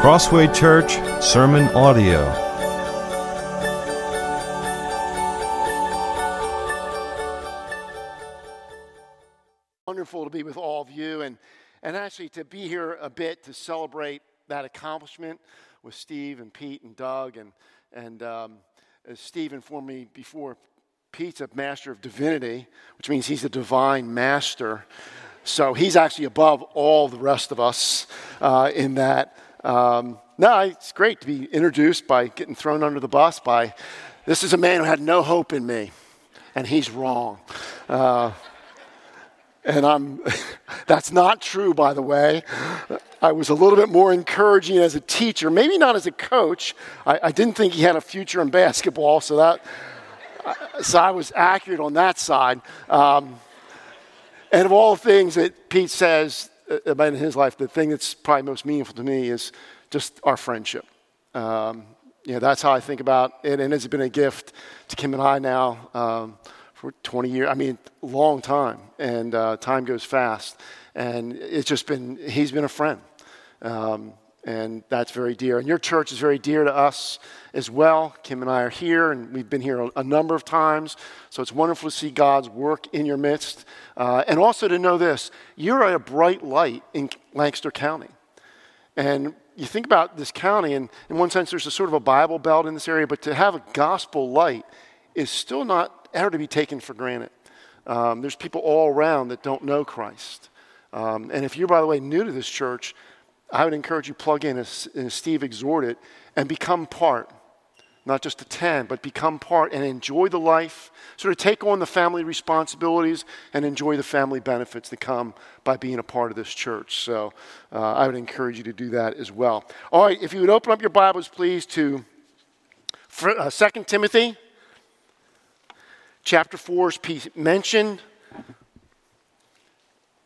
Crossway Church Sermon Audio. Wonderful to be with all of you and, and actually to be here a bit to celebrate that accomplishment with Steve and Pete and Doug. And, and um, as Steve informed me before, Pete's a master of divinity, which means he's a divine master. So he's actually above all the rest of us uh, in that. Um, no, it's great to be introduced by getting thrown under the bus by this is a man who had no hope in me, and he's wrong. Uh, and I'm, that's not true, by the way. I was a little bit more encouraging as a teacher, maybe not as a coach. I, I didn't think he had a future in basketball, so that, so I was accurate on that side. Um, and of all things that Pete says, about in his life, the thing that's probably most meaningful to me is just our friendship. Um, you know, that's how I think about it, and it's been a gift to Kim and I now um, for 20 years. I mean, long time, and uh, time goes fast, and it's just been he's been a friend. Um, and that's very dear. And your church is very dear to us as well. Kim and I are here, and we've been here a, number of times. So it's wonderful to see God's work in your midst. Uh, and also to know this you're a bright light in Lancaster County. And you think about this county, and in one sense, there's a sort of a Bible belt in this area, but to have a gospel light is still not ever to be taken for granted. Um, there's people all around that don't know Christ. Um, and if you're, by the way, new to this church, I would encourage you plug in as, as Steve exhorted and become part. Not just attend, but become part and enjoy the life, sort of take on the family responsibilities and enjoy the family benefits that come by being a part of this church. So uh, I would encourage you to do that as well. All right, if you would open up your Bibles, please, to uh, 2 Timothy chapter 4 is mentioned.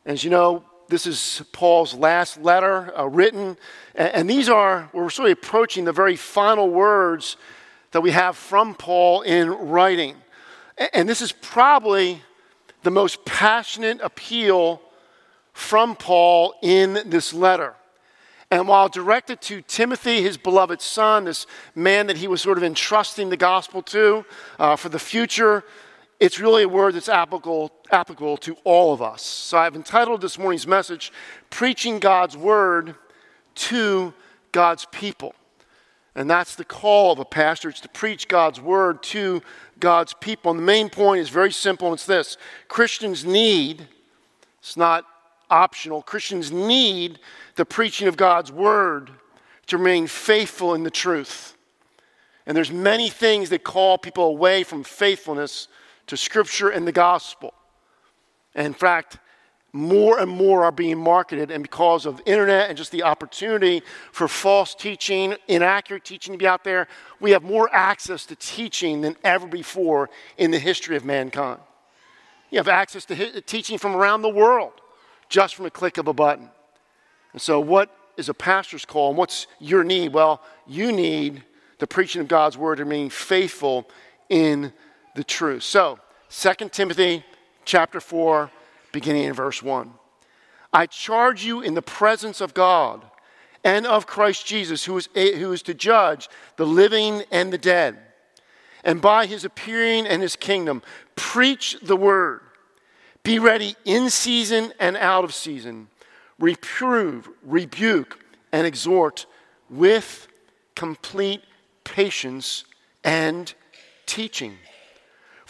As you know, this is Paul's last letter uh, written. And, and, these are, we're sort of approaching the very final words that we have from Paul in writing. And, and this is probably the most passionate appeal from Paul in this letter. And while directed to Timothy, his beloved son, this man that he was sort of entrusting the gospel to uh, for the future, it's really a word that's applicable, applicable to all of us. So I've entitled this morning's message, Preaching God's Word to God's People. And that's the call of a pastor, it's to preach God's Word to God's people. And the main point is very simple it's this Christians need, it's not optional, Christians need the preaching of God's Word to remain faithful in the truth. And there's many things that call people away from faithfulness to Scripture and the gospel. And in fact, more and more are being marketed, and because of internet and just the opportunity for false teaching, inaccurate teaching to be out there, we have more access to teaching than ever before in the history of mankind. You have access to teaching from around the world just from a click of a button. And so, what is a pastor's call, and what's your need? Well, you need the preaching of God's word to remain faithful in the truth. So, 2 Timothy chapter 4, beginning in verse 1. I charge you in the presence of God and of Christ Jesus, who is, who is to judge the living and the dead. And by his appearing and his kingdom, preach the word. Be ready in season and out of season. Reprove, rebuke, and exhort with complete patience and teaching.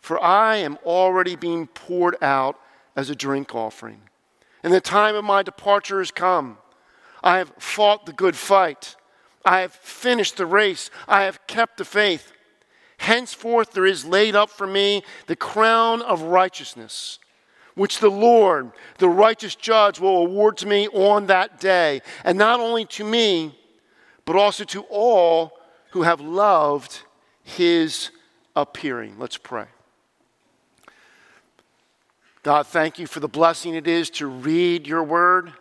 For I am already being poured out as a drink offering. And the time of my departure has come. I have fought the good fight. I have finished the race. I have kept the faith. Henceforth, there is laid up for me the crown of righteousness, which the Lord, the righteous judge, will award to me on that day. And not only to me, but also to all who have loved his appearing. Let's pray. God, thank you for the blessing it is to read your word.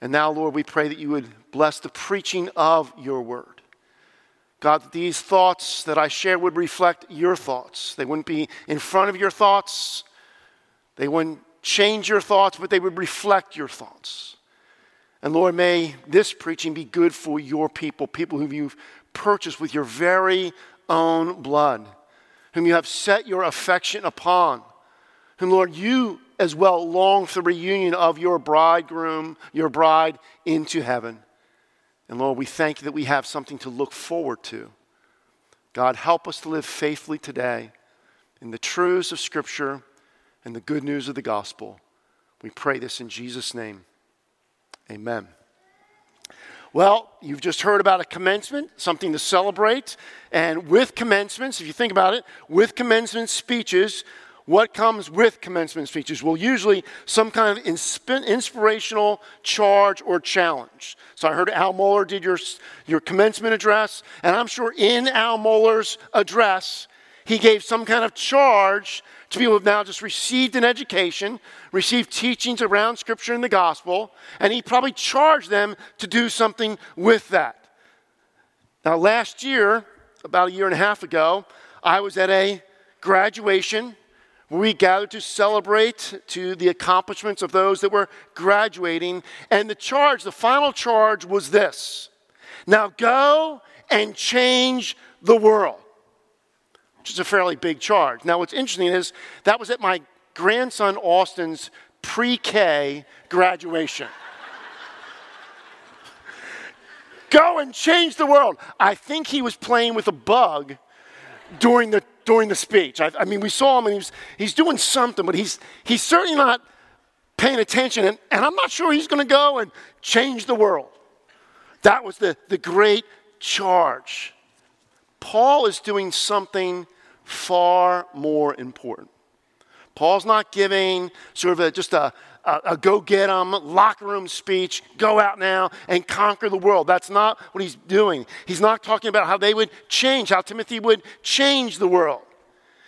And now, Lord, we pray that you would bless the preaching of your word. God, that these thoughts that I share would reflect your thoughts. They wouldn't be in front of your thoughts, they wouldn't change your thoughts, but they would reflect your thoughts. And Lord, may this preaching be good for your people, people whom you've purchased with your very own blood, whom you have set your affection upon, whom, Lord, you as well long for the reunion of your bridegroom, your bride into heaven. And Lord, we thank you that we have something to look forward to. God, help us to live faithfully today in the truths of Scripture and the good news of the gospel. We pray this in Jesus' name. Amen. Well, you've just heard about a commencement, something to celebrate. And with commencements, if you think about it, with commencement speeches, what comes with commencement speeches? Well, usually some kind of insp- inspirational charge or challenge. So I heard Al Mohler did your, your commencement address, and I'm sure in Al Mohler's address, he gave some kind of charge to people who have now just received an education, received teachings around Scripture and the gospel, and he probably charged them to do something with that. Now, last year, about a year and a half ago, I was at a graduation we gathered to celebrate to the accomplishments of those that were graduating. And the charge, the final charge was this Now go and change the world, which is a fairly big charge. Now, what's interesting is that was at my grandson Austin's pre K graduation. go and change the world. I think he was playing with a bug during the during the speech. I, I mean, we saw him and he's, he's doing something, but he's, he's certainly not paying attention. And, and I'm not sure he's going to go and change the world. That was the, the great charge. Paul is doing something far more important. Paul's not giving sort of a, just a, a, a go get them, locker room speech, go out now and conquer the world. That's not what he's doing. He's not talking about how they would change, how Timothy would change the world.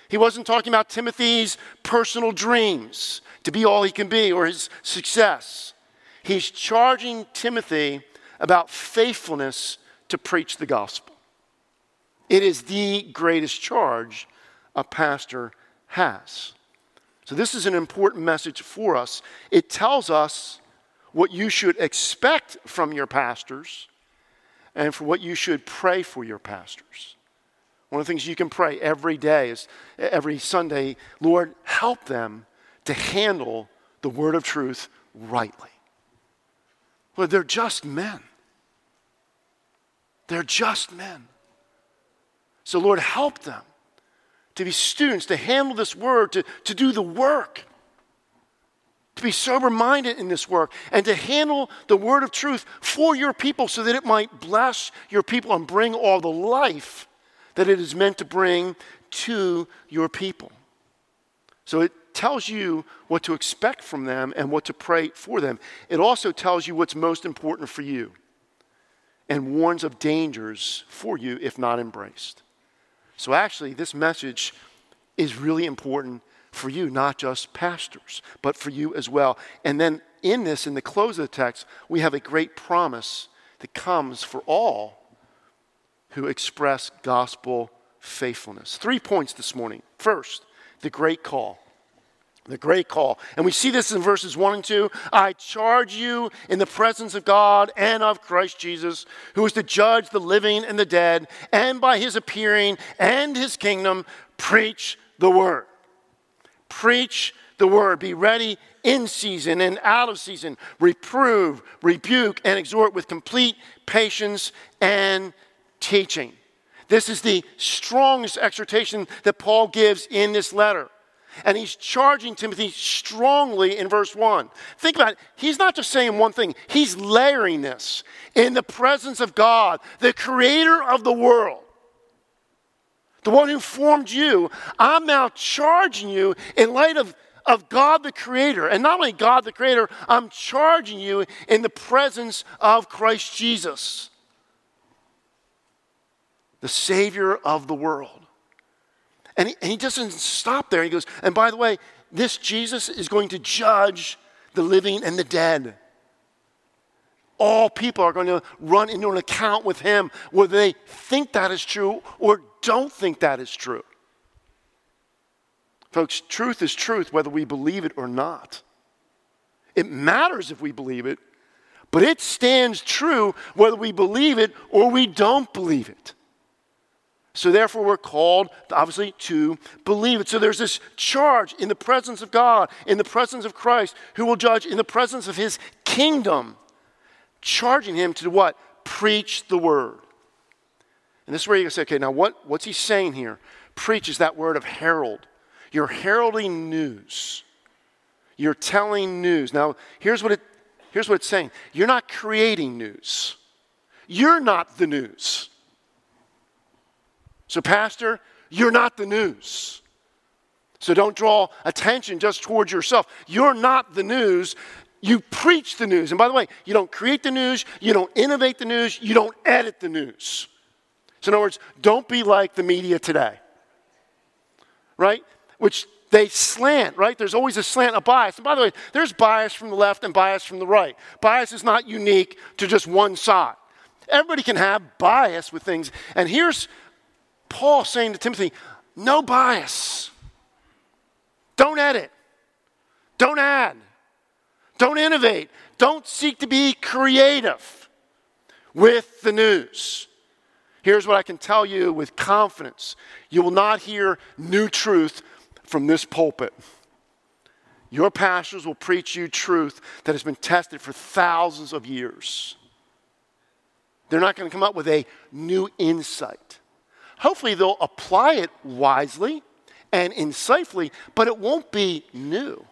He wasn't talking about Timothy's personal dreams to be all he can be or his success. He's charging Timothy about faithfulness to preach the gospel. It is the greatest charge a pastor has. So, this is an important message for us. It tells us what you should expect from your pastors and for what you should pray for your pastors. One of the things you can pray every day is every Sunday, Lord, help them to handle the word of truth rightly. Lord, they're just men. They're just men. So, Lord, help them to be students, to handle this word, to, to do the work, to be sober minded in this work, and to handle the word of truth for your people so that it might bless your people and bring all the life that it is meant to bring to your people. So it tells you what to expect from them and what to pray for them. It also tells you what's most important for you and warns of dangers for you if not embraced. So, actually, this message is really important for you, not just pastors, but for you as well. And then in this, in the close of the text, we have a great promise that comes for all who express gospel faithfulness. Three points this morning. First, the great call. The great call. And we see this in verses 1 and 2. I charge you in the presence of God and of Christ Jesus, who is to judge the living and the dead, and by his appearing and his kingdom, preach the word. Preach the word. Be ready in season and out of season. Reprove, rebuke, and exhort with complete patience and teaching. This is the strongest exhortation that Paul gives in this letter. And he's charging Timothy strongly in verse 1. Think about it. He's not just saying one thing, he's layering this in the presence of God, the creator of the world, the one who formed you. I'm now charging you in light of, of God the creator. And not only God the creator, I'm charging you in the presence of Christ Jesus. the Savior of the world. And he, and he doesn't stop there. He goes, and by the way, this Jesus is going to judge the living and the dead. All people are going to run into an account with him, whether they think that is true or don't think that is true. Folks, truth is truth whether we believe it or not. It matters if we believe it, but it stands true whether we believe it or we don't believe it. So, therefore, we're called, obviously, to believe it. So, there's this charge in the presence of God, in the presence of Christ, who will judge in the presence of his kingdom, charging him to what? Preach the word. And this is where you say, okay, now what, what's he saying here? Preach is that word of herald. You're heralding news. You're telling news. Now, here's what, it, here's what it's saying you're not creating news, you're not the news. So, Pastor, you're not the news. So don't draw attention just towards yourself. You're not the news. You preach the news. And by the way, you don't create the news, you don't innovate the news, you don't edit the news. So, in other words, don't be like the media today, right? Which they slant, right? There's always a slant, a bias. And by the way, there's bias from the left and bias from the right. Bias is not unique to just one side. Everybody can have bias with things. And here's Paul saying to Timothy, no bias. Don't edit. Don't add. Don't innovate. Don't seek to be creative with the news. Here's what I can tell you with confidence you will not hear new truth from this pulpit. Your pastors will preach you truth that has been tested for thousands of years. They're not going to come up with a new insight. Hopefully, they'll apply it wisely and insightfully, but it won't be new.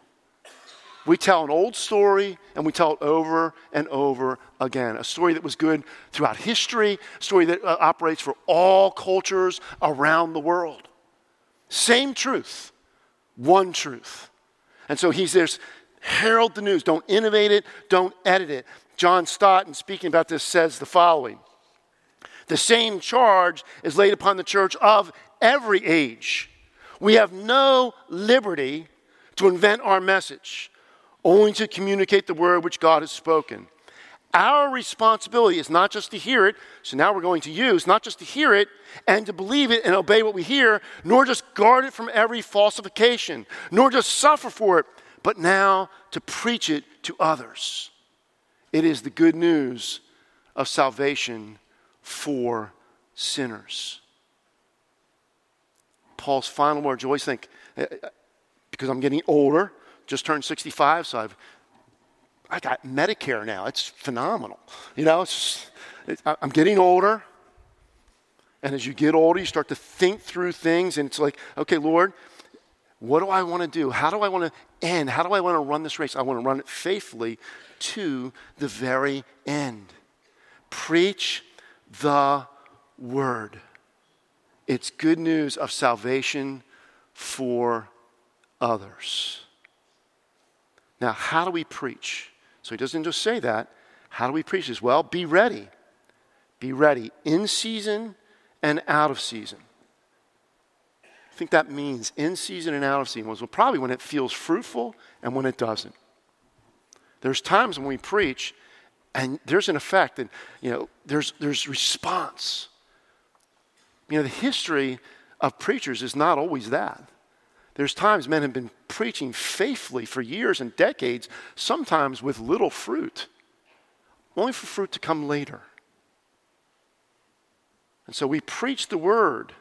We tell an old story and we tell it over and over again. A story that was good throughout history, a story that uh, operates for all cultures around the world. Same truth, one truth. And so he says, herald the news. Don't innovate it, don't edit it. John Stott, in speaking about this, says the following the same charge is laid upon the church of every age. We have no liberty to invent our message, only to communicate the word which God has spoken. Our responsibility is not just to hear it, so now we're going to use, not just to hear it and to believe it and obey what we hear, nor just guard it from every falsification, nor just suffer for it, but now to preach it to others. It is the good news of salvation for sinners. Paul's final words, you always think, eh, eh, because I'm getting older, just turned 65, so I've I got Medicare now. It's phenomenal. You know, it's, I'm getting older. And as you get older, you start to think through things, and it's like, okay, Lord, what do I want to do? How do I want to end? How do I want to run this race? I want to run it faithfully to the very end. Preach the Word. It's good news of salvation for others. Now, how do we preach? So he doesn't just say that. How do we preach this? Well, be ready. Be ready in season and out of season. I think that means in season and out of season. Well, probably when it feels fruitful and when it doesn't. There's times when we preach and there's an effect, and you know, there's there's response. You know, the history of preachers is not always that. There's times men have been preaching faithfully for years and decades, sometimes with little fruit, only for fruit to come later. And so we preach the word.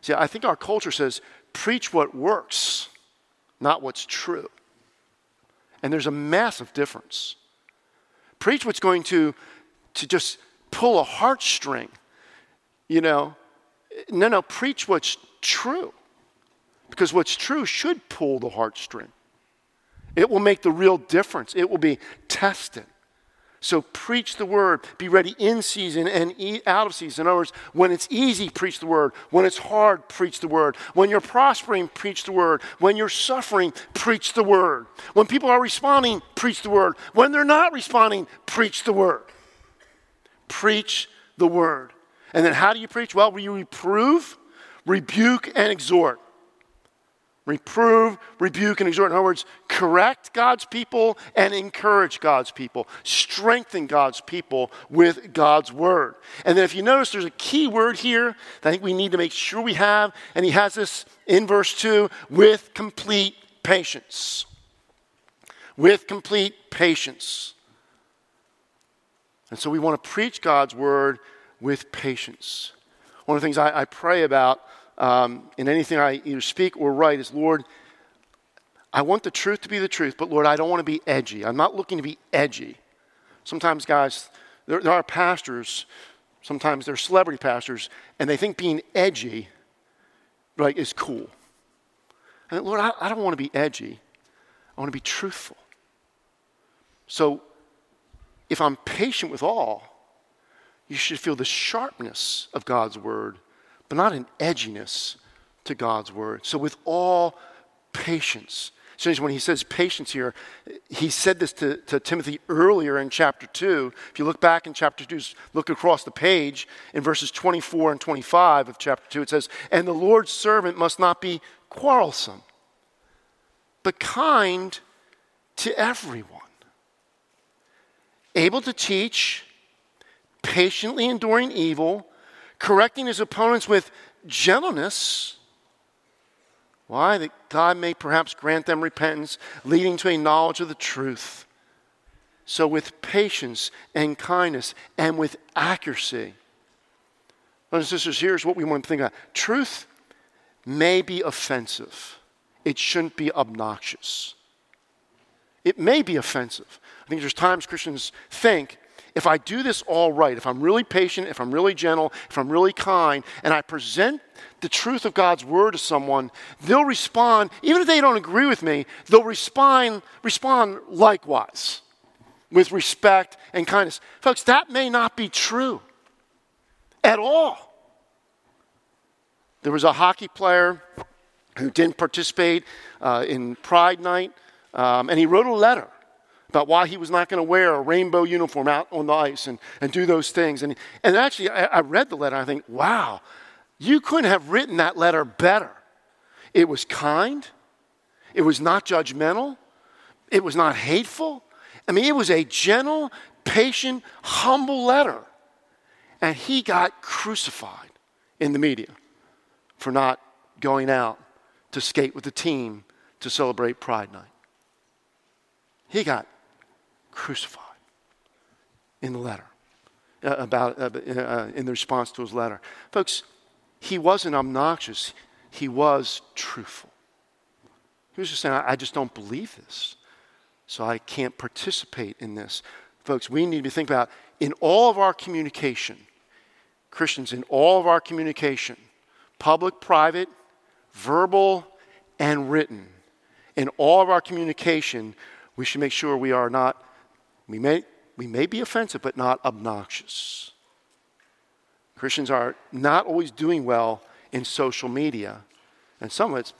See, I think our culture says, preach what works, not what's true. And there's a massive difference. Preach what's going to, to just pull a heartstring. You know, no, no, preach what's true. Because what's true should pull the heartstring. It will make the real difference, it will be tested. So preach the word. Be ready in season and out of season. In other words, when it's easy, preach the word. When it's hard, preach the word. When you're prospering, preach the word. When you're suffering, preach the word. When people are responding, preach the word. When they're not responding, preach the word. Preach the word. And then how do you preach? Well, you reprove, rebuke, and exhort. Reprove, rebuke, and exhort. In other words, correct God's people and encourage God's people. Strengthen God's people with God's word. And then if you notice, there's a key word here that I think we need to make sure we have. And he has this in verse 2 with complete patience. With complete patience. And so we want to preach God's word with patience. One of the things I, I pray about um, in anything I either speak or write is, Lord, I want the truth to be the truth, but Lord, I don't want to be edgy. I'm not looking to be edgy. Sometimes, guys, there, there are pastors, sometimes they're celebrity pastors, and they think being edgy right, is cool. And Lord, I, I don't want to be edgy. I want to be truthful. So, if I'm patient with all, you should feel the sharpness of God's word but not an edginess to God's word. So, with all patience. When he says patience here, he said this to, to Timothy earlier in chapter 2. If you look back in chapter 2, look across the page in verses 24 and 25 of chapter 2, it says, And the Lord's servant must not be quarrelsome, but kind to everyone, able to teach, patiently enduring evil correcting his opponents with gentleness. Why? That God may perhaps grant them repentance, leading to a knowledge of the truth. So, with patience and kindness and with accuracy. Brothers and sisters, here's what we want to think about truth may be offensive, it shouldn't be obnoxious. It may be offensive. I think there's times Christians think if I do this all right, if I'm really patient, if I'm really gentle, if I'm really kind, and I present the truth of God's word to someone, they'll respond, even if they don't agree with me, they'll respond, respond likewise with respect and kindness. Folks, that may not be true at all. There was a hockey player who didn't participate uh, in Pride Night, um, and he wrote a letter about why he was not going to wear a rainbow uniform out on the ice and, and do those things. And, and actually, I, I read the letter. I think, wow, you couldn't have written that letter better. It was kind, it was not judgmental, it was not hateful. I mean, it was a gentle, patient, humble letter. And he got crucified in the media for not going out to skate with the team to celebrate Pride Night. He got crucified in the letter, uh, about, uh, uh, in the response to his letter. Folks, he wasn't obnoxious, he was truthful. He was just saying, I just don't believe this, so I can't participate in this. Folks, we need to think about in all of our communication, Christians, in all of our communication, public, private, verbal, and written, in all of our communication, we should make sure we are not we may, we may be offensive, but not obnoxious. Christians are not always doing well in social media. And some of it's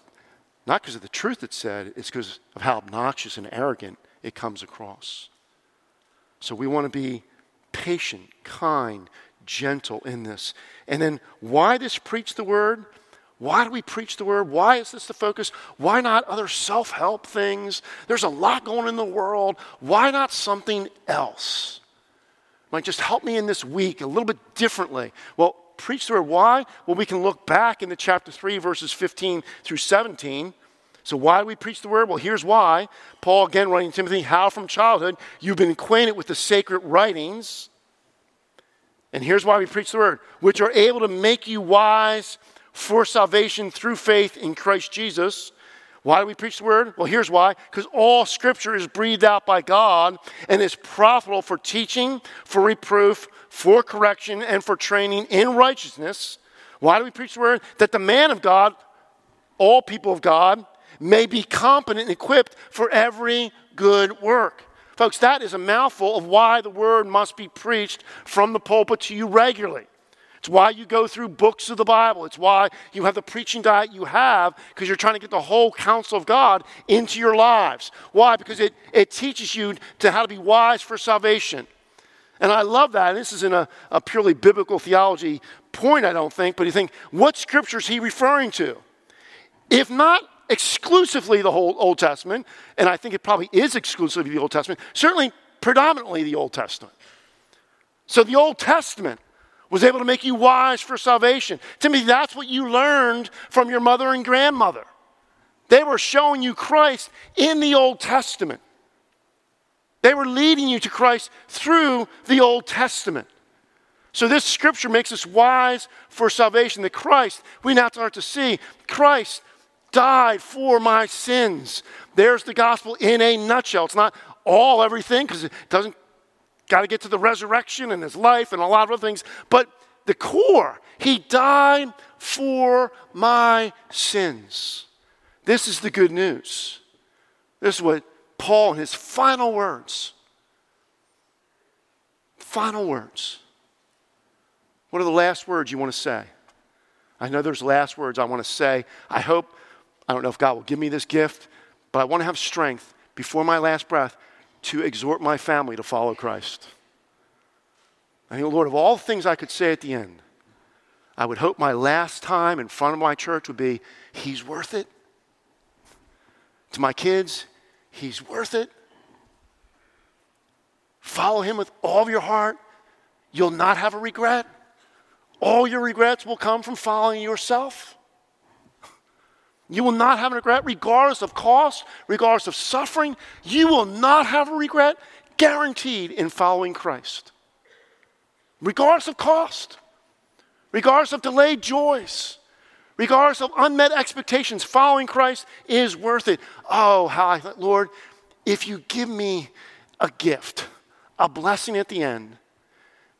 not because of the truth that's said, it's because of how obnoxious and arrogant it comes across. So we want to be patient, kind, gentle in this. And then why this preach the word? Why do we preach the word? Why is this the focus? Why not other self help things? There's a lot going in the world. Why not something else? Might just help me in this week a little bit differently. Well, preach the word. Why? Well, we can look back into chapter 3, verses 15 through 17. So, why do we preach the word? Well, here's why. Paul, again, writing Timothy, how from childhood you've been acquainted with the sacred writings. And here's why we preach the word, which are able to make you wise for salvation through faith in Christ Jesus. Why do we preach the word? Well, here's why. Because all scripture is breathed out by God and is profitable for teaching, for reproof, for correction, and for training in righteousness. Why do we preach the word? That the man of God, all people of God, may be competent and equipped for every good work. Folks, that is a mouthful of why the word must be preached from the pulpit to you regularly. It's why you go through books of the Bible. It's why you have the preaching diet you have, because you're trying to get the whole counsel of God into your lives. Why? Because it, it teaches you to how to be wise for salvation. And I love that. And this is in a, a purely biblical theology point, I don't think, but you think, what scripture is he referring to? If not exclusively the whole Old Testament, and I think it probably is exclusively the Old Testament, certainly predominantly the Old Testament. So the Old Testament was able to make you wise for salvation. Timothy, that's what you learned from your mother and grandmother. They were showing you Christ in the Old Testament. They were leading you to Christ through the Old Testament. So, this scripture makes us wise for salvation. That Christ, we now start to see, Christ died for my sins. There's the gospel in a nutshell. It's not all everything because it doesn't got to get to the resurrection and his life and a lot of other things. But the core, he died for my sins. This is the good news. This is what Paul, in his final words, final words. What are the last words you want to say? I know there's last words I want to say. I hope, I don't know if God will give me this gift, but I want to have strength before my last breath to exhort my family to follow Christ. I think, Lord, of all things I could say at the end, I would hope my last time in front of my church would be, He's worth it. To my kids, He's worth it. Follow Him with all of your heart. You'll not have a regret. All your regrets will come from following yourself. You will not have a regret, regardless of cost, regardless of suffering. You will not have a regret, guaranteed, in following Christ. Regardless of cost, regardless of delayed joys, regardless of unmet expectations, following Christ is worth it. Oh, how I thought, Lord, if you give me a gift, a blessing at the end,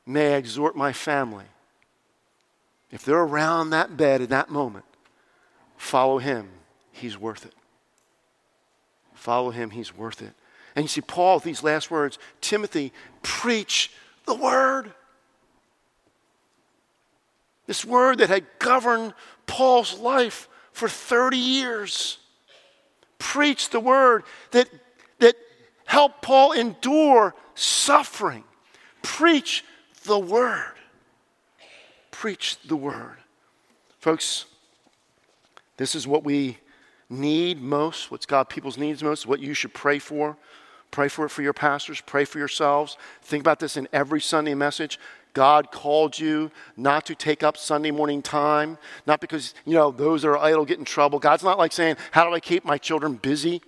may I exhort my family. If they're around that bed at that moment, Follow him, he's worth it. Follow him, he's worth it. And you see, Paul, with these last words Timothy, preach the word. This word that had governed Paul's life for 30 years. Preach the word that, that helped Paul endure suffering. Preach the word. Preach the word. Folks, this is what we need most, what's God people's needs most, what you should pray for. Pray for it for your pastors, pray for yourselves. Think about this in every Sunday message. God called you not to take up Sunday morning time, not because, you know, those that are idle get in trouble. God's not like saying, How do I keep my children busy?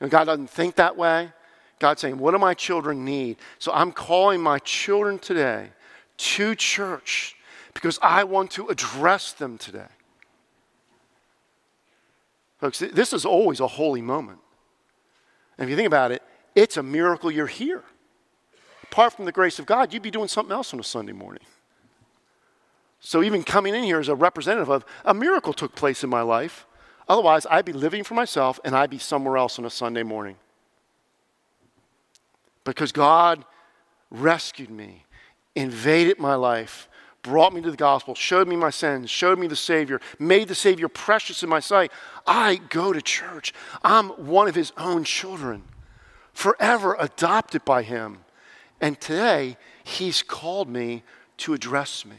And God doesn't think that way. God's saying, What do my children need? So I'm calling my children today to church because I want to address them today. Folks, this is always a holy moment. And if you think about it, it's a miracle you're here. Apart from the grace of God, you'd be doing something else on a Sunday morning. So even coming in here as a representative of a miracle took place in my life. Otherwise, I'd be living for myself and I'd be somewhere else on a Sunday morning. Because God rescued me, invaded my life, brought me to the gospel, showed me my sins, showed me the Savior, made the Savior precious in my sight. I go to church. I'm one of His own children, forever adopted by Him. And today, He's called me to address me.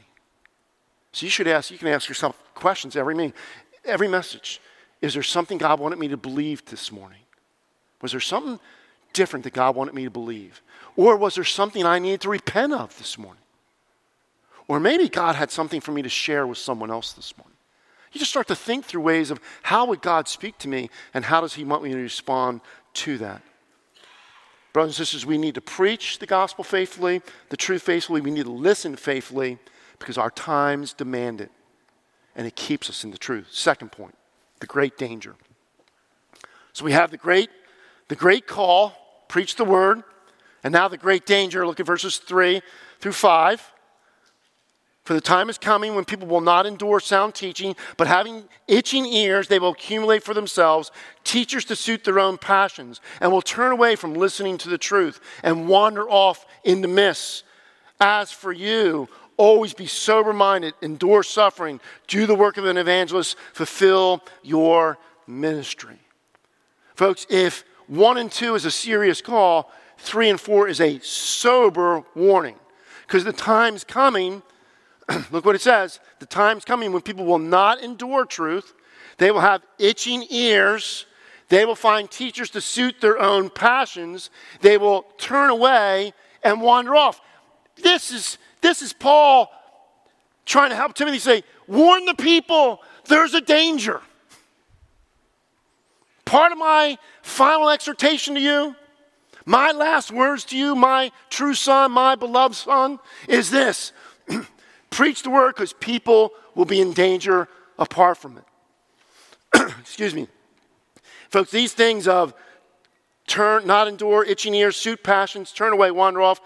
So you should ask, you can ask yourself questions every meeting, every message. Is there something God wanted me to believe this morning? Was there something different that God wanted me to believe? Or was there something I needed to repent of this morning? Or maybe God had something for me to share with someone else this morning. You just start to think through ways of how would God speak to me and how does he want me to respond to that. Brothers and sisters, we need to preach the gospel faithfully, the truth faithfully. We need to listen faithfully because our times demand it. And it keeps us in the truth. Second point, the great danger. So we have the great, the great call, preach the word, and now the great danger. Look at verses 3 through 5. For the time is coming when people will not endure sound teaching, but having itching ears, they will accumulate for themselves teachers to suit their own passions, and will turn away from listening to the truth and wander off into myths. As for you, always be sober minded, endure suffering, do the work of an evangelist, fulfill your ministry. Folks, if one and two is a serious call, three and four is a sober warning. Because the time's coming Look what it says. The time's coming when people will not endure truth. They will have itching ears. They will find teachers to suit their own passions. They will turn away and wander off. This is, this is Paul trying to help Timothy say, warn the people, there's a danger. Part of my final exhortation to you, my last words to you, my true son, my beloved son, is this preach the word because people will be in danger apart from it. Excuse me. Folks, these things of turn, not endure, itching ears, suit passions, turn away, wander off,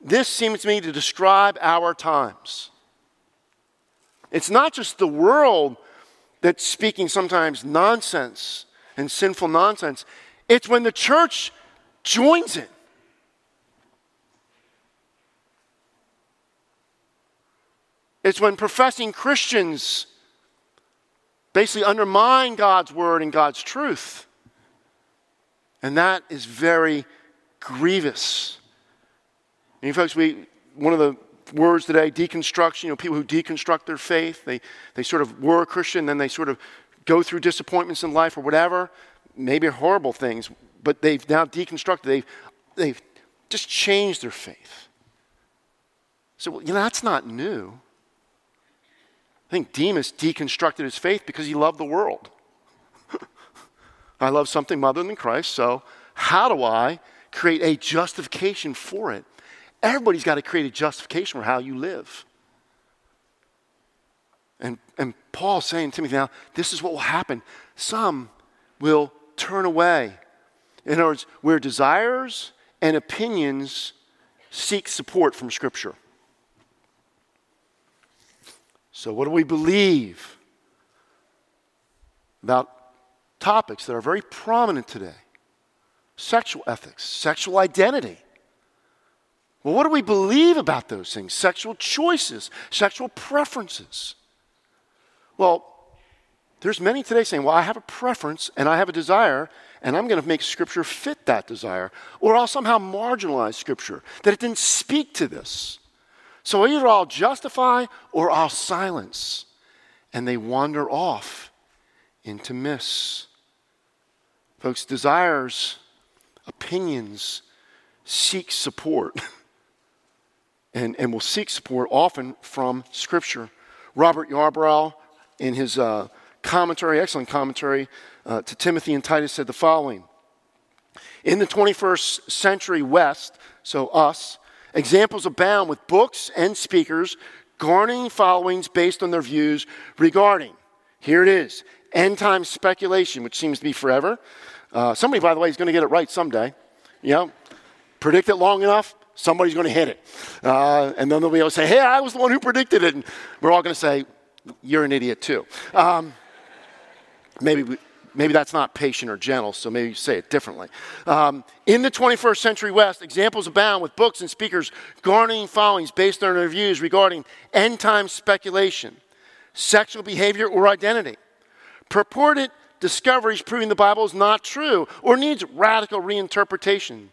this seems to me to describe our times. It's not just the world that's speaking sometimes nonsense and sinful nonsense, it's when the church joins it. It's when professing Christians basically undermine God's word and God's truth. And that is very grievous. And you folks, we, one of the words today, deconstruction, you know, people who deconstruct their faith, they, they sort of were a Christian, then they sort of go through disappointments in life or whatever, maybe horrible things, but they've now deconstructed, they've, they've just changed their faith. So, well, you know, that's not new. I think Demas deconstructed his faith because he loved the world. I love something other than Christ, so how do I create a justification for it? Everybody's got to create a justification for how you live. And, and Paul's saying to Timothy now, this is what will happen. Some will turn away. In other words, where desires and opinions seek support from Scripture. So, what do we believe about topics that are very prominent today? Sexual ethics, sexual identity. Well, what do we believe about those things? Sexual choices, sexual preferences. Well, there's many today saying, well, I have a preference and I have a desire, and I'm going to make Scripture fit that desire. Or I'll somehow marginalize Scripture, that it didn't speak to this. So either I'll justify or I'll silence. And they wander off into miss. Folks, desires, opinions seek support. and, and will seek support often from Scripture. Robert Yarbrough, in his uh, commentary, excellent commentary uh, to Timothy and Titus, said the following In the 21st century West, so us, Examples abound with books and speakers garnering followings based on their views regarding, here it is, end time speculation, which seems to be forever. Uh, somebody, by the way, is going to get it right someday. You know, predict it long enough, somebody's going to hit it. Uh, and then they'll be able to say, hey, I was the one who predicted it. And we're all going to say, you're an idiot too. Um, maybe we, maybe that's not patient or gentle, so maybe you say it differently. Um, in the 21st century West, examples abound with books and speakers garnering followings based on their views regarding end time speculation, sexual behavior, or identity. Purported discoveries proving the Bible is not true or needs radical reinterpretation.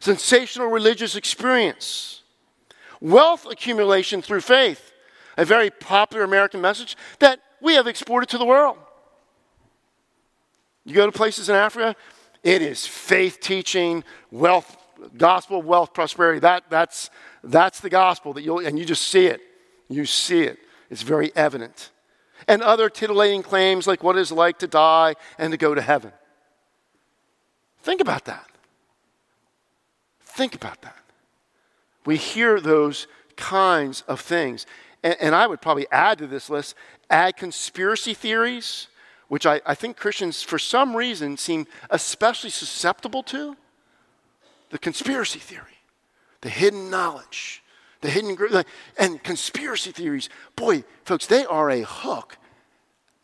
Sensational religious experience. Wealth accumulation through faith, a very popular American message that we have exported to the world. You go to places in Africa, it is faith teaching, wealth, gospel, wealth, prosperity. That, that's, that's the gospel that you'll, and you just see it. You see it. It's very evident. And other titillating claims like what it's like to die and to go to heaven. Think about that. Think about that. We hear those kinds of things. And, and I would probably add to this list add conspiracy theories which I, I think Christians, for some reason, seem especially susceptible to the conspiracy theory, the hidden knowledge, the hidden and conspiracy theories. Boy, folks, they are a hook,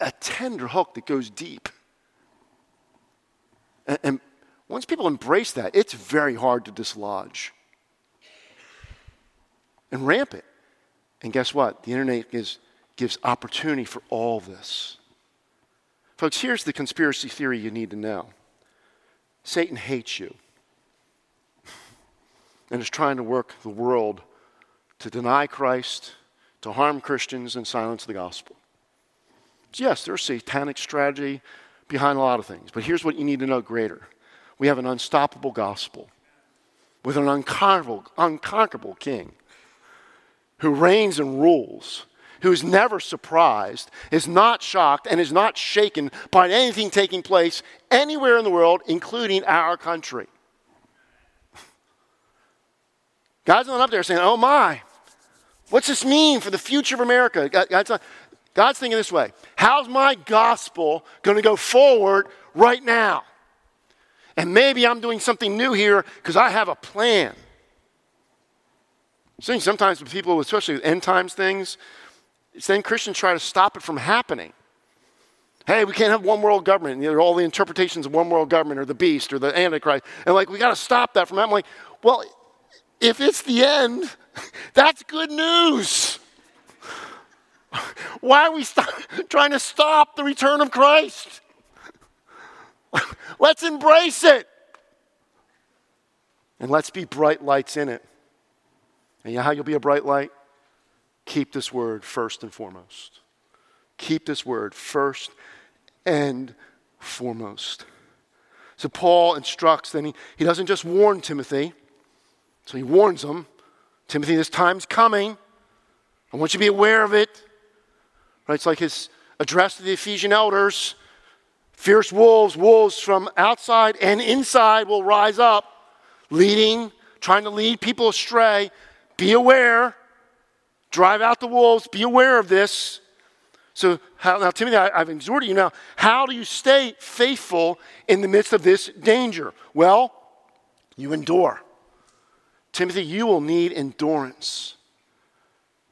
a tender hook that goes deep. And, and once people embrace that, it's very hard to dislodge and rampant. And guess what? The internet gives, gives opportunity for all this. Folks, here's the conspiracy theory you need to know Satan hates you and is trying to work the world to deny Christ, to harm Christians and silence the gospel. Yes, there's satanic strategy behind a lot of things, but here's what you need to know greater we have an unstoppable gospel with an unconquerable, unconquerable king who reigns and rules, who is never surprised, is not shocked, and is not shaken by anything taking place anywhere in the world, including our country. God's not up there saying, oh my, what's this mean for the future of America? God's, not, God's thinking this way How's my gospel going to go forward right now? And maybe I'm doing something new here because I have a plan. See, sometimes with people, especially with end times things, then Christians try to stop it from happening. Hey, we can't have one world government. Know, all the interpretations of one world government or the beast or the antichrist. And like, we got to stop that from happening. Like, well, if it's the end, that's good news. Why are we trying to stop the return of Christ? let's embrace it. And let's be bright lights in it. And you know how you'll be a bright light? Keep this word first and foremost. Keep this word first and foremost. So Paul instructs, then he, he doesn't just warn Timothy, so he warns him Timothy, this time's coming. I want you to be aware of it. Right? It's like his address to the Ephesian elders. Fierce wolves, wolves from outside and inside will rise up, leading, trying to lead people astray. Be aware. Drive out the wolves. Be aware of this. So, how, now, Timothy, I, I've exhorted you now. How do you stay faithful in the midst of this danger? Well, you endure. Timothy, you will need endurance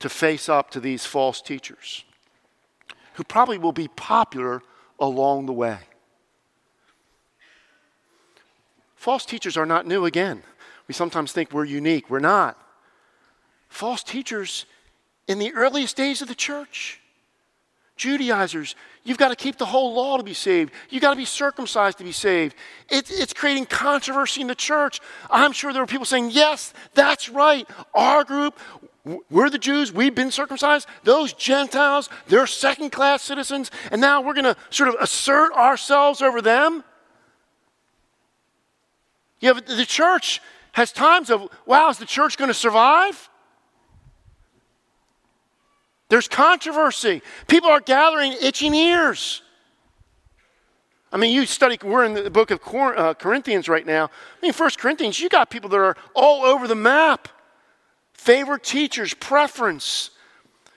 to face up to these false teachers who probably will be popular along the way. False teachers are not new again. We sometimes think we're unique. We're not. False teachers in the earliest days of the church. Judaizers, you've got to keep the whole law to be saved. You've got to be circumcised to be saved. It, it's creating controversy in the church. I'm sure there were people saying, Yes, that's right. Our group, we're the Jews, we've been circumcised. Those Gentiles, they're second class citizens, and now we're going to sort of assert ourselves over them. Yeah, but the church has times of, wow, is the church going to survive? There's controversy. People are gathering itching ears. I mean, you study, we're in the book of uh, Corinthians right now. I mean, First Corinthians, you got people that are all over the map favorite teachers, preference.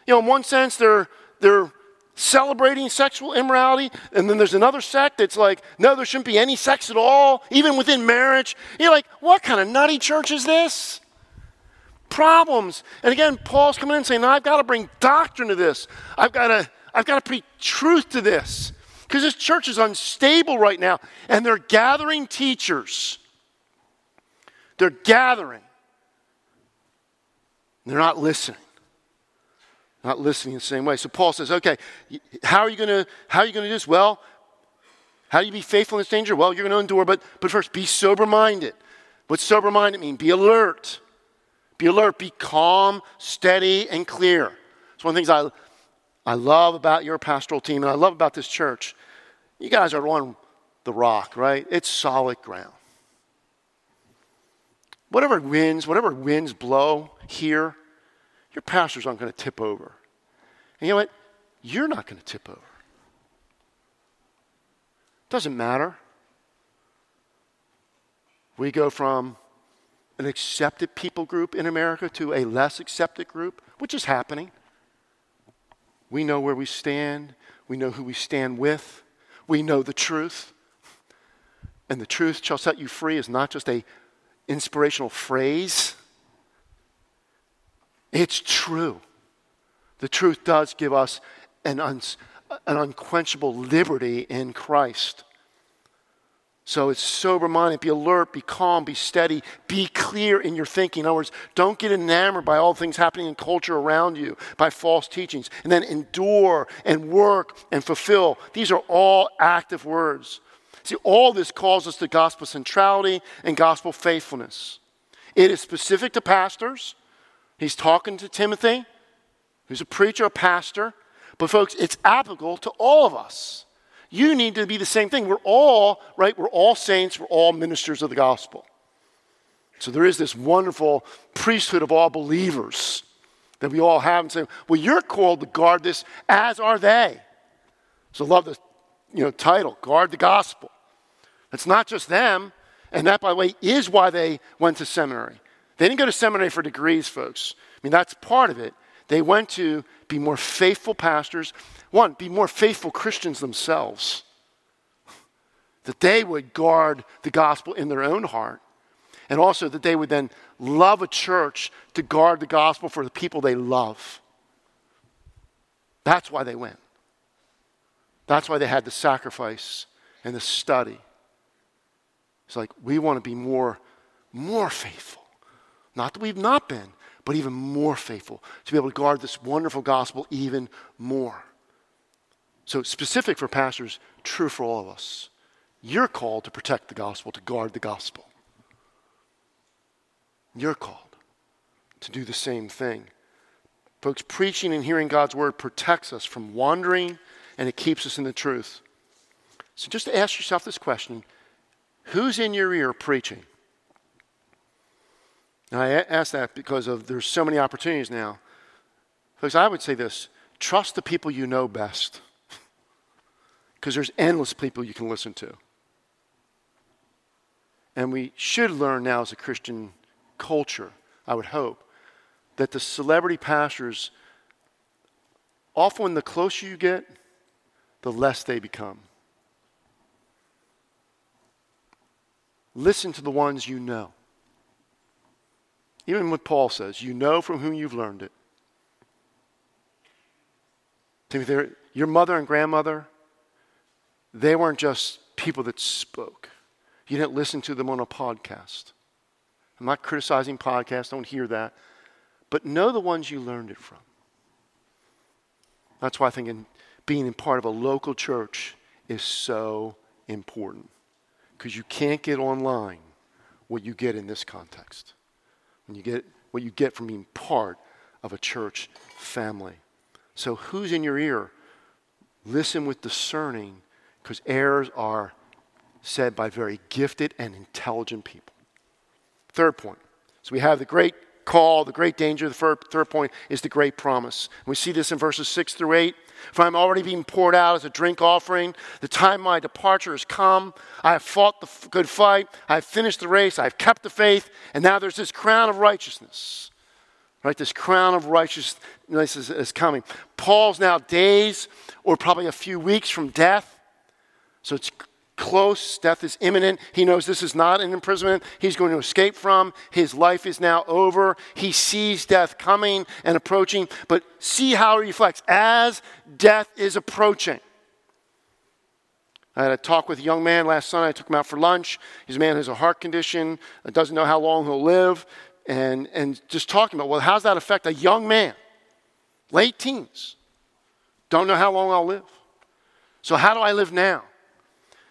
You know, in one sense, they're, they're celebrating sexual immorality, and then there's another sect that's like, no, there shouldn't be any sex at all, even within marriage. You're like, what kind of nutty church is this? Problems. And again, Paul's coming in saying, I've got to bring doctrine to this. I've got to, I've got to preach truth to this. Because this church is unstable right now, and they're gathering teachers. They're gathering they're not listening. Not listening the same way. So Paul says, okay, how are you to how are you to do this? Well, how do you be faithful in this danger? Well, you're to endure, but but first be sober-minded. What's sober-minded mean? Be alert. Be alert, be calm, steady, and clear. It's one of the things I I love about your pastoral team and I love about this church. You guys are on the rock, right? It's solid ground. Whatever winds, whatever winds blow here, your pastors aren't going to tip over. And you know what? You're not going to tip over. Doesn't matter. We go from an accepted people group in America to a less accepted group, which is happening. We know where we stand. We know who we stand with. We know the truth. And the truth shall set you free is not just a inspirational phrase. It's true. The truth does give us an, un, an unquenchable liberty in Christ. So it's sober minded, be alert, be calm, be steady, be clear in your thinking. In other words, don't get enamored by all things happening in culture around you, by false teachings. And then endure and work and fulfill. These are all active words. See, all this calls us to gospel centrality and gospel faithfulness. It is specific to pastors. He's talking to Timothy. who's a preacher, a pastor. But, folks, it's applicable to all of us. You need to be the same thing. We're all, right? We're all saints, we're all ministers of the gospel. So there is this wonderful priesthood of all believers that we all have and say, well, you're called to guard this, as are they. So love the you know, title, guard the gospel. It's not just them, and that, by the way, is why they went to seminary. They didn't go to seminary for degrees, folks. I mean, that's part of it. They went to be more faithful pastors, one, be more faithful Christians themselves, that they would guard the gospel in their own heart, and also that they would then love a church to guard the gospel for the people they love. That's why they went. That's why they had the sacrifice and the study. It's like we want to be more, more faithful. Not that we've not been, but even more faithful to be able to guard this wonderful gospel even more. So, specific for pastors, true for all of us. You're called to protect the gospel, to guard the gospel. You're called to do the same thing. Folks, preaching and hearing God's word protects us from wandering and it keeps us in the truth. So just ask yourself this question Who's in your ear preaching? And I ask that because of there's so many opportunities now. Folks, I would say this trust the people you know best. Because there's endless people you can listen to. And we should learn now as a Christian culture, I would hope, that the celebrity pastors, often the closer you get, the less they become. Listen to the ones you know. Even what Paul says, you know from whom you've learned it. Timothy, your mother and grandmother, they weren't just people that spoke. You didn't listen to them on a podcast. I'm not criticizing podcasts, don't hear that. But know the ones you learned it from. That's why I think in being in part of a local church is so important. Because you can't get online what you get in this context. When you get what you get from being part of a church family. So who's in your ear? Listen with discerning, because errors are said by very gifted and intelligent people. Third point. So we have the great call, the great danger. The third point is the great promise. we see this in verses 6 through 8. For I'm already being poured out as a drink offering. The time my departure has come. I have fought the good fight. I have finished the race. I have kept the faith. And now there's this crown of righteousness. Right? This crown of righteousness is, is coming. Paul's now days or probably a few weeks from death. So it's close. Death is imminent. He knows this is not an imprisonment he's going to escape from. His life is now over. He sees death coming and approaching, but see how he reflects as death is approaching. I had a talk with a young man last Sunday. I took him out for lunch. He's a man who has a heart condition, uh, doesn't know how long he'll live, and, and just talking about, well, how's that affect a young man? Late teens. Don't know how long I'll live. So, how do I live now?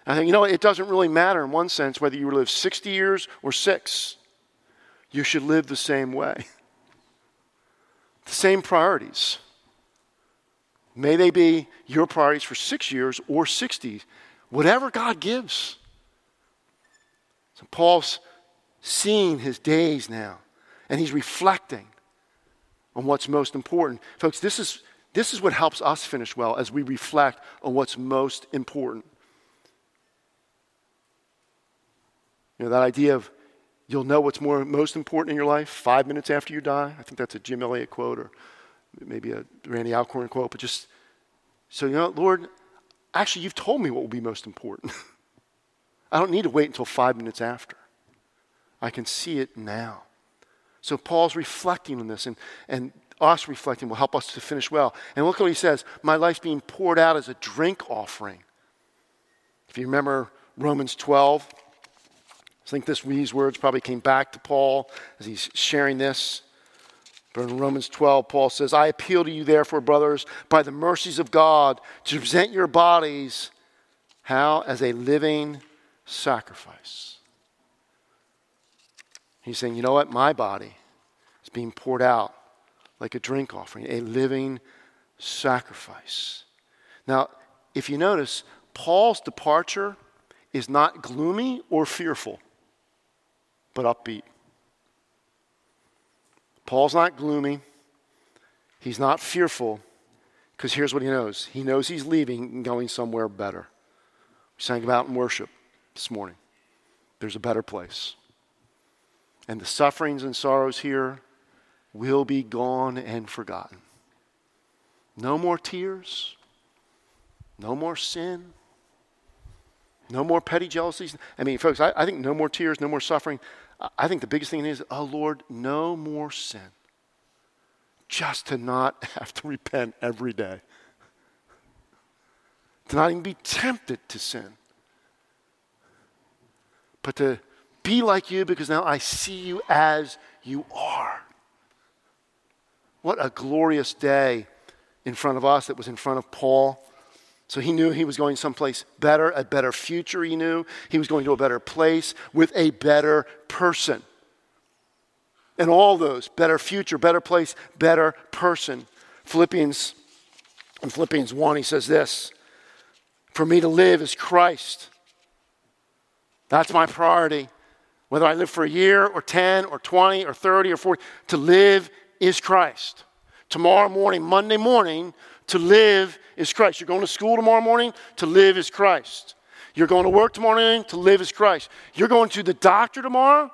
I think, you know, it doesn't really matter in one sense whether you live 60 years or six. You should live the same way. The same priorities. May they be your priorities for six years or 60, whatever God gives. So Paul's seeing his days now, and he's reflecting on what's most important. Folks, this is, this is what helps us finish well as we reflect on what's most important. You know, that idea of you'll know what's more most important in your life five minutes after you die. I think that's a Jim Elliot quote or maybe a Randy Alcorn quote, but just so you know, Lord, actually you've told me what will be most important. I don't need to wait until five minutes after. I can see it now. So Paul's reflecting on this, and, and us reflecting will help us to finish well. And look what he says My life's being poured out as a drink offering. If you remember Romans 12, I think this, these words probably came back to Paul as he's sharing this. But in Romans 12, Paul says, I appeal to you, therefore, brothers, by the mercies of God, to present your bodies, how? As a living sacrifice. He's saying, you know what? My body is being poured out like a drink offering, a living sacrifice. Now, if you notice, Paul's departure is not gloomy or fearful, but upbeat. Paul's not gloomy, he's not fearful, because here's what he knows he knows he's leaving and going somewhere better. We sang about in worship this morning. There's a better place. And the sufferings and sorrows here will be gone and forgotten. No more tears, no more sin, no more petty jealousies. I mean, folks, I, I think no more tears, no more suffering. I think the biggest thing is, oh Lord, no more sin. Just to not have to repent every day, to not even be tempted to sin, but to be like you because now I see you as you are. What a glorious day in front of us that was in front of Paul. So he knew he was going someplace better, a better future, he knew. He was going to a better place with a better person. And all those better future, better place, better person. Philippians, in Philippians 1, he says this For me to live is Christ. That's my priority. Whether I live for a year or 10 or 20 or 30 or 40, to live is Christ. Tomorrow morning, Monday morning, to live is Christ. You're going to school tomorrow morning, to live is Christ. You're going to work tomorrow morning, to live is Christ. You're going to the doctor tomorrow,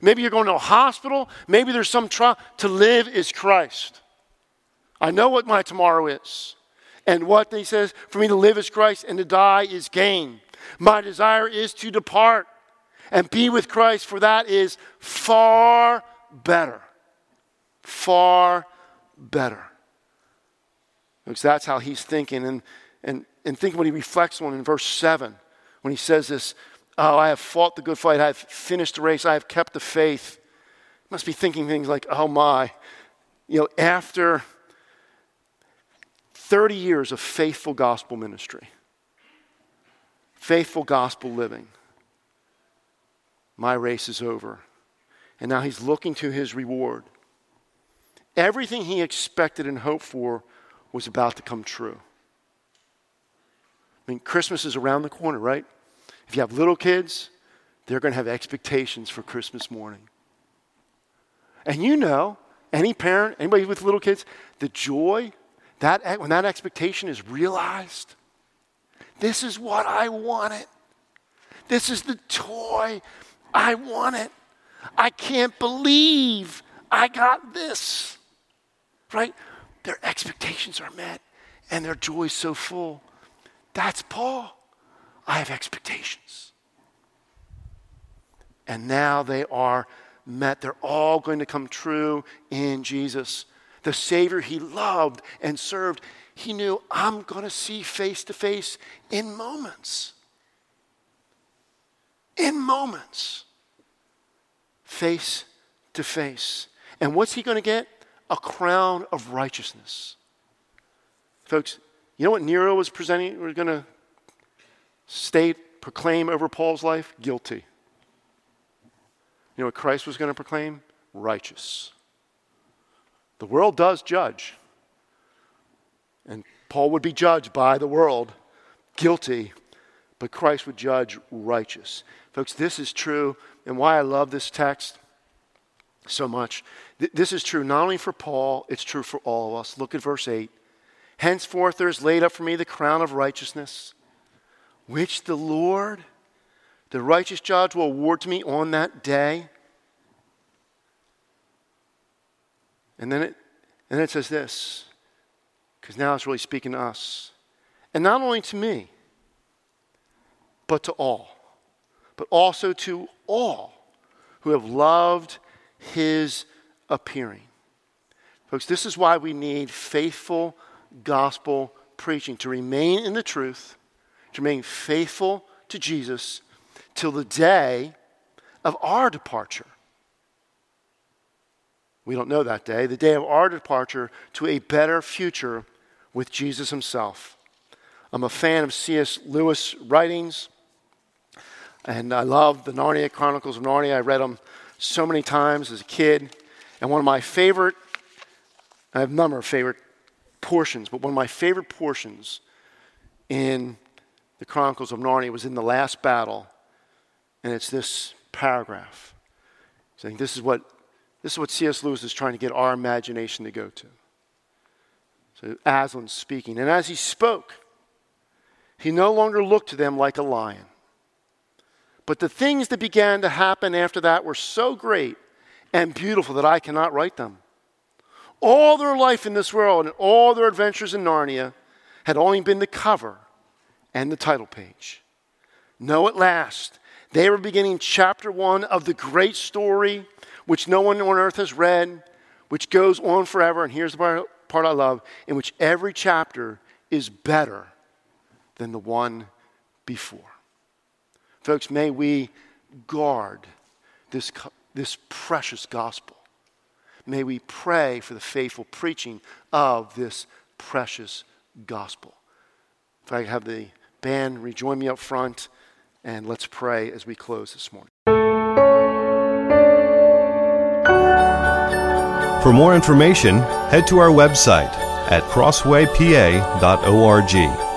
maybe you're going to a hospital, maybe there's some trial. To live is Christ. I know what my tomorrow is. And what he says, for me to live is Christ and to die is gain. My desire is to depart and be with Christ, for that is far better. Far better. Because that's how he's thinking. And, and, and think when he reflects on in verse 7 when he says this Oh, I have fought the good fight, I have finished the race, I have kept the faith. He must be thinking things like, Oh my. You know, after 30 years of faithful gospel ministry, faithful gospel living, my race is over. And now he's looking to his reward. Everything he expected and hoped for was about to come true. I mean, Christmas is around the corner, right? If you have little kids, they're going to have expectations for Christmas morning. And you know, any parent, anybody with little kids, the joy that when that expectation is realized, this is what I wanted. This is the toy I wanted. I can't believe I got this. Right? Their expectations are met and their joy is so full. That's Paul. I have expectations. And now they are met. They're all going to come true in Jesus. The Savior he loved and served, he knew I'm going to see face to face in moments in moments, face to face. And what's he going to get? A crown of righteousness. Folks, you know what Nero was presenting, we're going to state, proclaim over Paul's life? Guilty. You know what Christ was going to proclaim? Righteous. The world does judge. And Paul would be judged by the world, guilty, but Christ would judge righteous. Folks, this is true, and why I love this text so much. Th- this is true not only for Paul, it's true for all of us. Look at verse 8. Henceforth there is laid up for me the crown of righteousness, which the Lord, the righteous judge, will award to me on that day. And then it, and then it says this, because now it's really speaking to us. And not only to me, but to all but also to all who have loved his appearing. Folks, this is why we need faithful gospel preaching to remain in the truth, to remain faithful to Jesus till the day of our departure. We don't know that day, the day of our departure to a better future with Jesus himself. I'm a fan of C.S. Lewis' writings. And I love the Narnia Chronicles of Narnia. I read them so many times as a kid. And one of my favorite I have a number of favorite portions, but one of my favorite portions in the Chronicles of Narnia was in the last battle, and it's this paragraph saying this is what this is what C.S. Lewis is trying to get our imagination to go to. So Aslan's speaking, and as he spoke, he no longer looked to them like a lion. But the things that began to happen after that were so great and beautiful that I cannot write them. All their life in this world and all their adventures in Narnia had only been the cover and the title page. No, at last, they were beginning chapter one of the great story which no one on earth has read, which goes on forever. And here's the part I love in which every chapter is better than the one before. Folks, may we guard this, this precious gospel. May we pray for the faithful preaching of this precious gospel. If I have the band rejoin me up front, and let's pray as we close this morning. For more information, head to our website at crosswaypa.org.